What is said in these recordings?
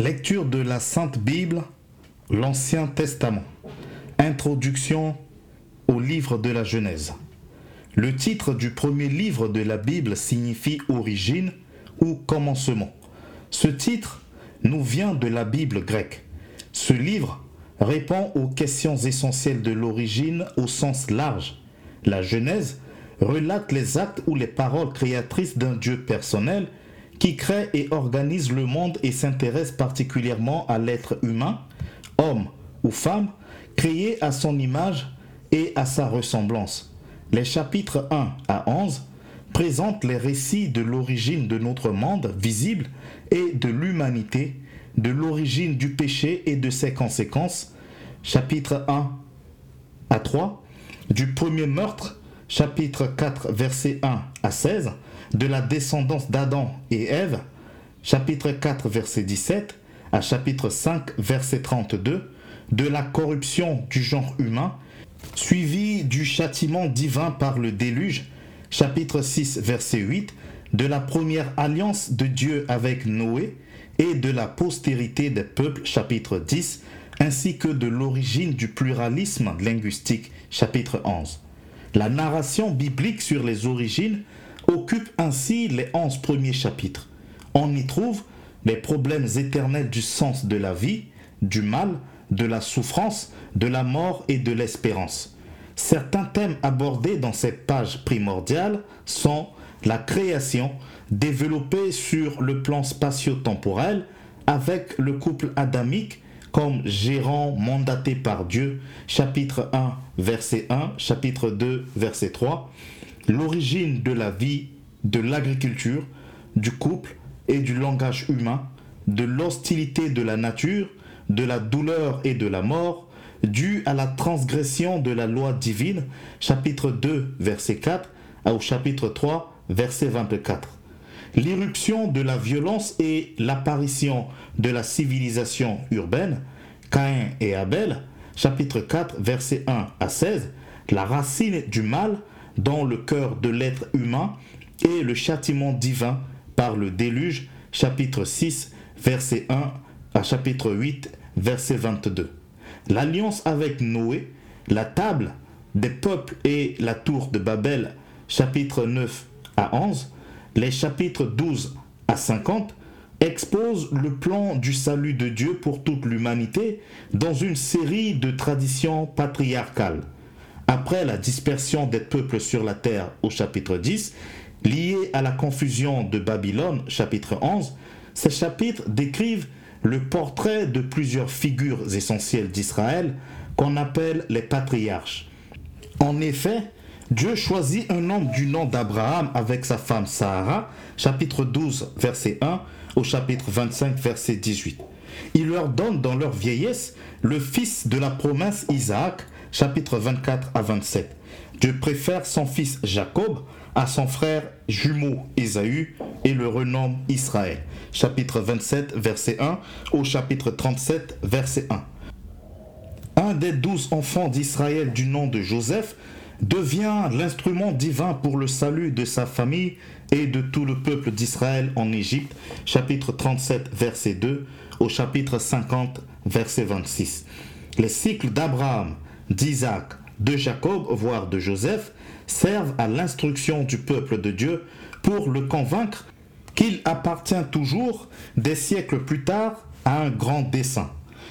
Lecture de la Sainte Bible, l'Ancien Testament. Introduction au livre de la Genèse. Le titre du premier livre de la Bible signifie origine ou commencement. Ce titre nous vient de la Bible grecque. Ce livre répond aux questions essentielles de l'origine au sens large. La Genèse relate les actes ou les paroles créatrices d'un Dieu personnel qui crée et organise le monde et s'intéresse particulièrement à l'être humain, homme ou femme, créé à son image et à sa ressemblance. Les chapitres 1 à 11 présentent les récits de l'origine de notre monde visible et de l'humanité, de l'origine du péché et de ses conséquences. Chapitre 1 à 3, du premier meurtre, chapitre 4, verset 1 à 16, de la descendance d'Adam et Ève, chapitre 4, verset 17, à chapitre 5, verset 32, de la corruption du genre humain, suivi du châtiment divin par le déluge, chapitre 6, verset 8, de la première alliance de Dieu avec Noé et de la postérité des peuples, chapitre 10, ainsi que de l'origine du pluralisme linguistique, chapitre 11. La narration biblique sur les origines occupe ainsi les onze premiers chapitres. On y trouve les problèmes éternels du sens de la vie, du mal, de la souffrance, de la mort et de l'espérance. Certains thèmes abordés dans cette page primordiale sont la création, développée sur le plan spatio-temporel, avec le couple adamique comme gérant mandaté par Dieu, chapitre 1, verset 1, chapitre 2, verset 3, l'origine de la vie, de l'agriculture, du couple et du langage humain, de l'hostilité de la nature, de la douleur et de la mort, due à la transgression de la loi divine, chapitre 2, verset 4, au chapitre 3, verset 24. L'irruption de la violence et l'apparition de la civilisation urbaine, Caïn et Abel, chapitre 4, verset 1 à 16, la racine du mal, dans le cœur de l'être humain et le châtiment divin par le déluge, chapitre 6, verset 1 à chapitre 8, verset 22. L'alliance avec Noé, la table des peuples et la tour de Babel, chapitre 9 à 11, les chapitres 12 à 50 exposent le plan du salut de Dieu pour toute l'humanité dans une série de traditions patriarcales. Après la dispersion des peuples sur la terre au chapitre 10, lié à la confusion de Babylone, chapitre 11, ces chapitres décrivent le portrait de plusieurs figures essentielles d'Israël qu'on appelle les patriarches. En effet, Dieu choisit un homme du nom d'Abraham avec sa femme Sarah, chapitre 12, verset 1 au chapitre 25, verset 18. Il leur donne dans leur vieillesse le fils de la promesse Isaac, chapitre 24 à 27. Dieu préfère son fils Jacob à son frère jumeau Ésaü et le renomme Israël. Chapitre 27, verset 1 au chapitre 37, verset 1. Un des douze enfants d'Israël du nom de Joseph devient l'instrument divin pour le salut de sa famille et de tout le peuple d'Israël en Égypte. Chapitre 37, verset 2 au chapitre 50, verset 26. Les cycles d'Abraham, d'Isaac, de Jacob, voire de Joseph, servent à l'instruction du peuple de Dieu pour le convaincre qu'il appartient toujours, des siècles plus tard, à un grand dessein.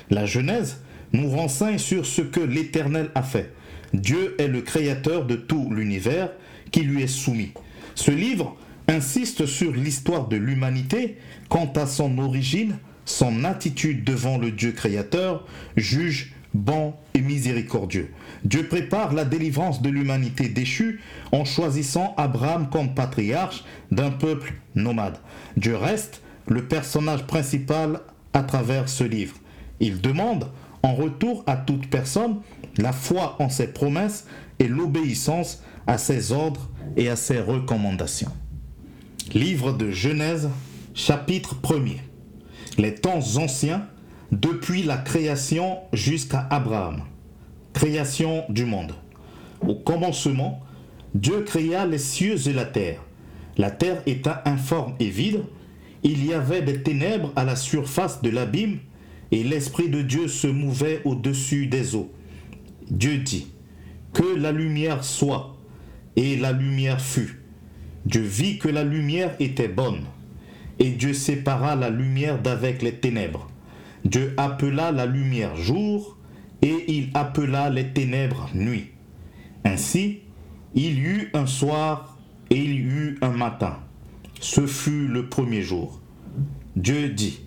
La Genèse nous renseigne sur ce que l'Éternel a fait. Dieu est le créateur de tout l'univers qui lui est soumis. Ce livre insiste sur l'histoire de l'humanité quant à son origine, son attitude devant le Dieu créateur, juge, bon et miséricordieux. Dieu prépare la délivrance de l'humanité déchue en choisissant Abraham comme patriarche d'un peuple nomade. Dieu reste le personnage principal à travers ce livre. Il demande en retour à toute personne la foi en ses promesses et l'obéissance à ses ordres et à ses recommandations. Livre de Genèse, chapitre 1er. Les temps anciens depuis la création jusqu'à Abraham. Création du monde. Au commencement, Dieu créa les cieux et la terre. La terre étant informe et vide, il y avait des ténèbres à la surface de l'abîme, et l'Esprit de Dieu se mouvait au-dessus des eaux. Dieu dit, Que la lumière soit, et la lumière fut. Dieu vit que la lumière était bonne, et Dieu sépara la lumière d'avec les ténèbres. Dieu appela la lumière jour, et il appela les ténèbres nuit. Ainsi, il y eut un soir et il y eut un matin. Ce fut le premier jour. Dieu dit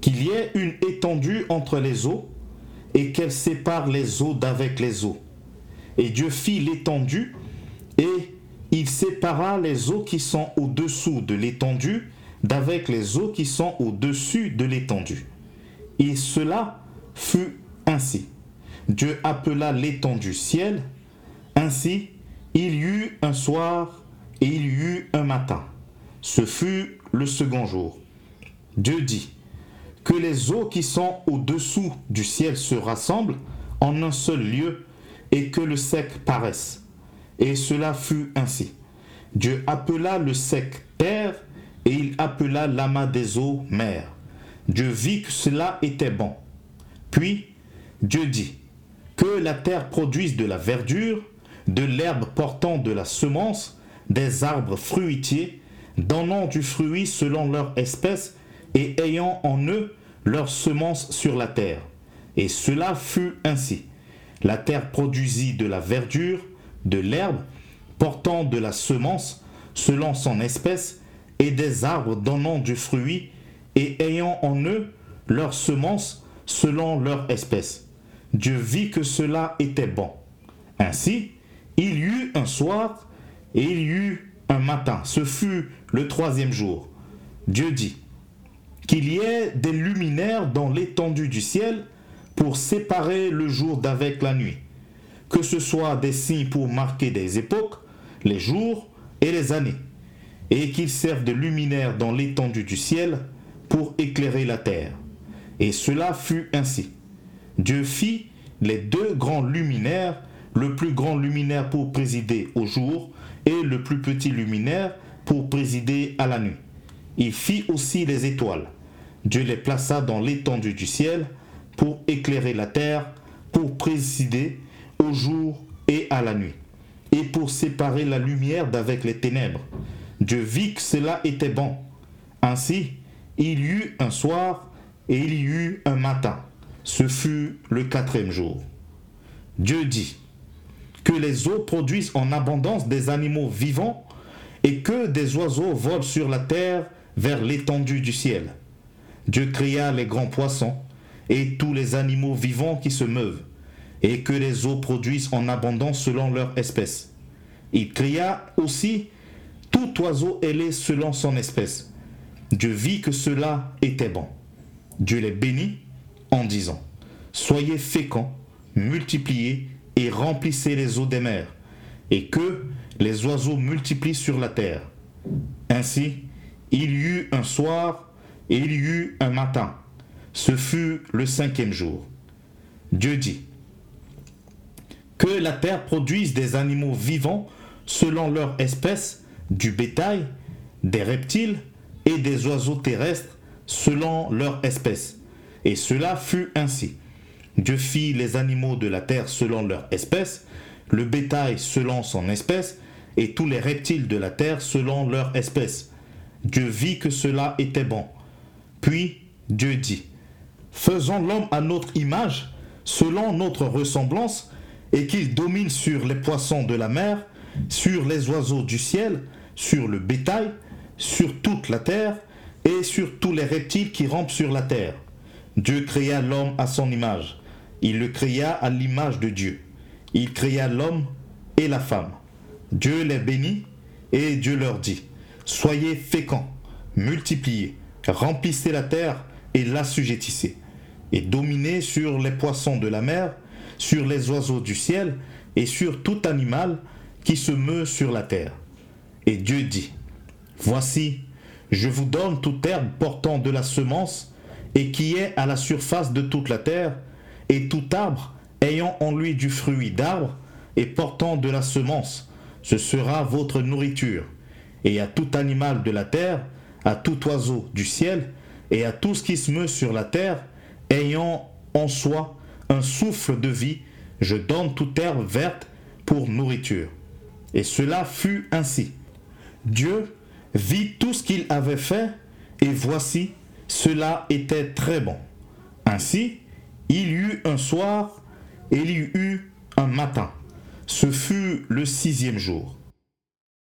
qu'il y ait une étendue entre les eaux et qu'elle sépare les eaux d'avec les eaux. Et Dieu fit l'étendue et il sépara les eaux qui sont au-dessous de l'étendue d'avec les eaux qui sont au-dessus de l'étendue. Et cela fut ainsi. Dieu appela l'étendue ciel. Ainsi, il y eut un soir et il y eut un matin. Ce fut le second jour. Dieu dit, que les eaux qui sont au-dessous du ciel se rassemblent en un seul lieu et que le sec paraisse. Et cela fut ainsi. Dieu appela le sec terre et il appela l'amas des eaux mer. Dieu vit que cela était bon. Puis Dieu dit, que la terre produise de la verdure, de l'herbe portant de la semence, des arbres fruitiers, donnant du fruit selon leur espèce et ayant en eux leur semence sur la terre. Et cela fut ainsi. La terre produisit de la verdure, de l'herbe, portant de la semence selon son espèce, et des arbres donnant du fruit et ayant en eux leur semence selon leur espèce. Dieu vit que cela était bon. Ainsi, il y eut un soir et il y eut un matin. Ce fut le troisième jour. Dieu dit qu'il y ait des luminaires dans l'étendue du ciel pour séparer le jour d'avec la nuit, que ce soit des signes pour marquer des époques, les jours et les années, et qu'ils servent de luminaires dans l'étendue du ciel pour éclairer la terre. Et cela fut ainsi. Dieu fit les deux grands luminaires, le plus grand luminaire pour présider au jour et le plus petit luminaire pour présider à la nuit. Il fit aussi les étoiles. Dieu les plaça dans l'étendue du ciel pour éclairer la terre, pour présider au jour et à la nuit, et pour séparer la lumière d'avec les ténèbres. Dieu vit que cela était bon. Ainsi, il y eut un soir et il y eut un matin. Ce fut le quatrième jour. Dieu dit que les eaux produisent en abondance des animaux vivants et que des oiseaux volent sur la terre vers l'étendue du ciel. Dieu créa les grands poissons et tous les animaux vivants qui se meuvent, et que les eaux produisent en abondance selon leur espèce. Il créa aussi tout oiseau ailé selon son espèce. Dieu vit que cela était bon. Dieu les bénit en disant, Soyez féconds, multipliez et remplissez les eaux des mers, et que les oiseaux multiplient sur la terre. Ainsi, il y eut un soir et il y eut un matin. Ce fut le cinquième jour. Dieu dit, que la terre produise des animaux vivants selon leur espèce, du bétail, des reptiles et des oiseaux terrestres selon leur espèce et cela fut ainsi. Dieu fit les animaux de la terre selon leur espèce, le bétail selon son espèce, et tous les reptiles de la terre selon leur espèce. Dieu vit que cela était bon. Puis Dieu dit, Faisons l'homme à notre image, selon notre ressemblance, et qu'il domine sur les poissons de la mer, sur les oiseaux du ciel, sur le bétail, sur toute la terre, et sur tous les reptiles qui rampent sur la terre. Dieu créa l'homme à son image. Il le créa à l'image de Dieu. Il créa l'homme et la femme. Dieu les bénit et Dieu leur dit, Soyez féconds, multipliez, remplissez la terre et l'assujettissez, et dominez sur les poissons de la mer, sur les oiseaux du ciel et sur tout animal qui se meut sur la terre. Et Dieu dit, Voici, je vous donne toute herbe portant de la semence, et qui est à la surface de toute la terre, et tout arbre ayant en lui du fruit d'arbre et portant de la semence, ce sera votre nourriture. Et à tout animal de la terre, à tout oiseau du ciel et à tout ce qui se meut sur la terre, ayant en soi un souffle de vie, je donne toute herbe verte pour nourriture. Et cela fut ainsi. Dieu vit tout ce qu'il avait fait, et voici, cela était très bon. Ainsi, il y eut un soir, et il y eut un matin. Ce fut le sixième jour.